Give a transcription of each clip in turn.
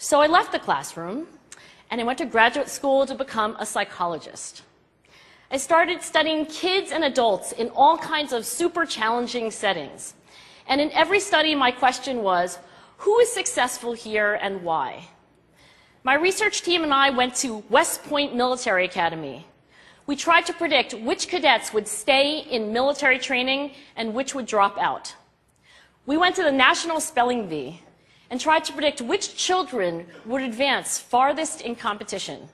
So I left the classroom and I went to graduate school to become a psychologist. I started studying kids and adults in all kinds of super challenging settings. And in every study, my question was who is successful here and why? My research team and I went to West Point Military Academy. We tried to predict which cadets would stay in military training and which would drop out. We went to the National Spelling Bee and tried to predict which children would advance farthest in competition.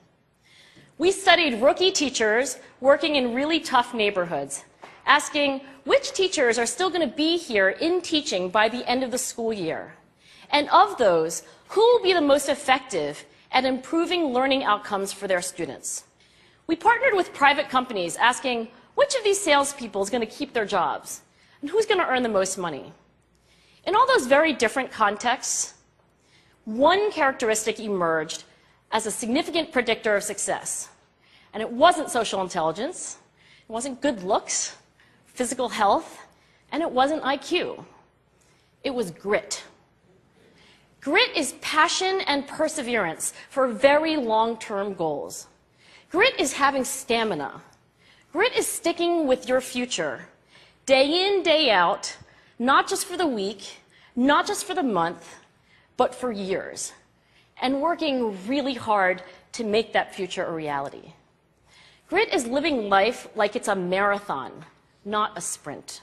We studied rookie teachers working in really tough neighborhoods, asking which teachers are still going to be here in teaching by the end of the school year. And of those, who will be the most effective at improving learning outcomes for their students? We partnered with private companies asking which of these salespeople is going to keep their jobs and who's going to earn the most money. In all those very different contexts, one characteristic emerged as a significant predictor of success. And it wasn't social intelligence, it wasn't good looks, physical health, and it wasn't IQ. It was grit. Grit is passion and perseverance for very long term goals. Grit is having stamina. Grit is sticking with your future, day in, day out, not just for the week, not just for the month, but for years and working really hard to make that future a reality. Grit is living life like it's a marathon, not a sprint.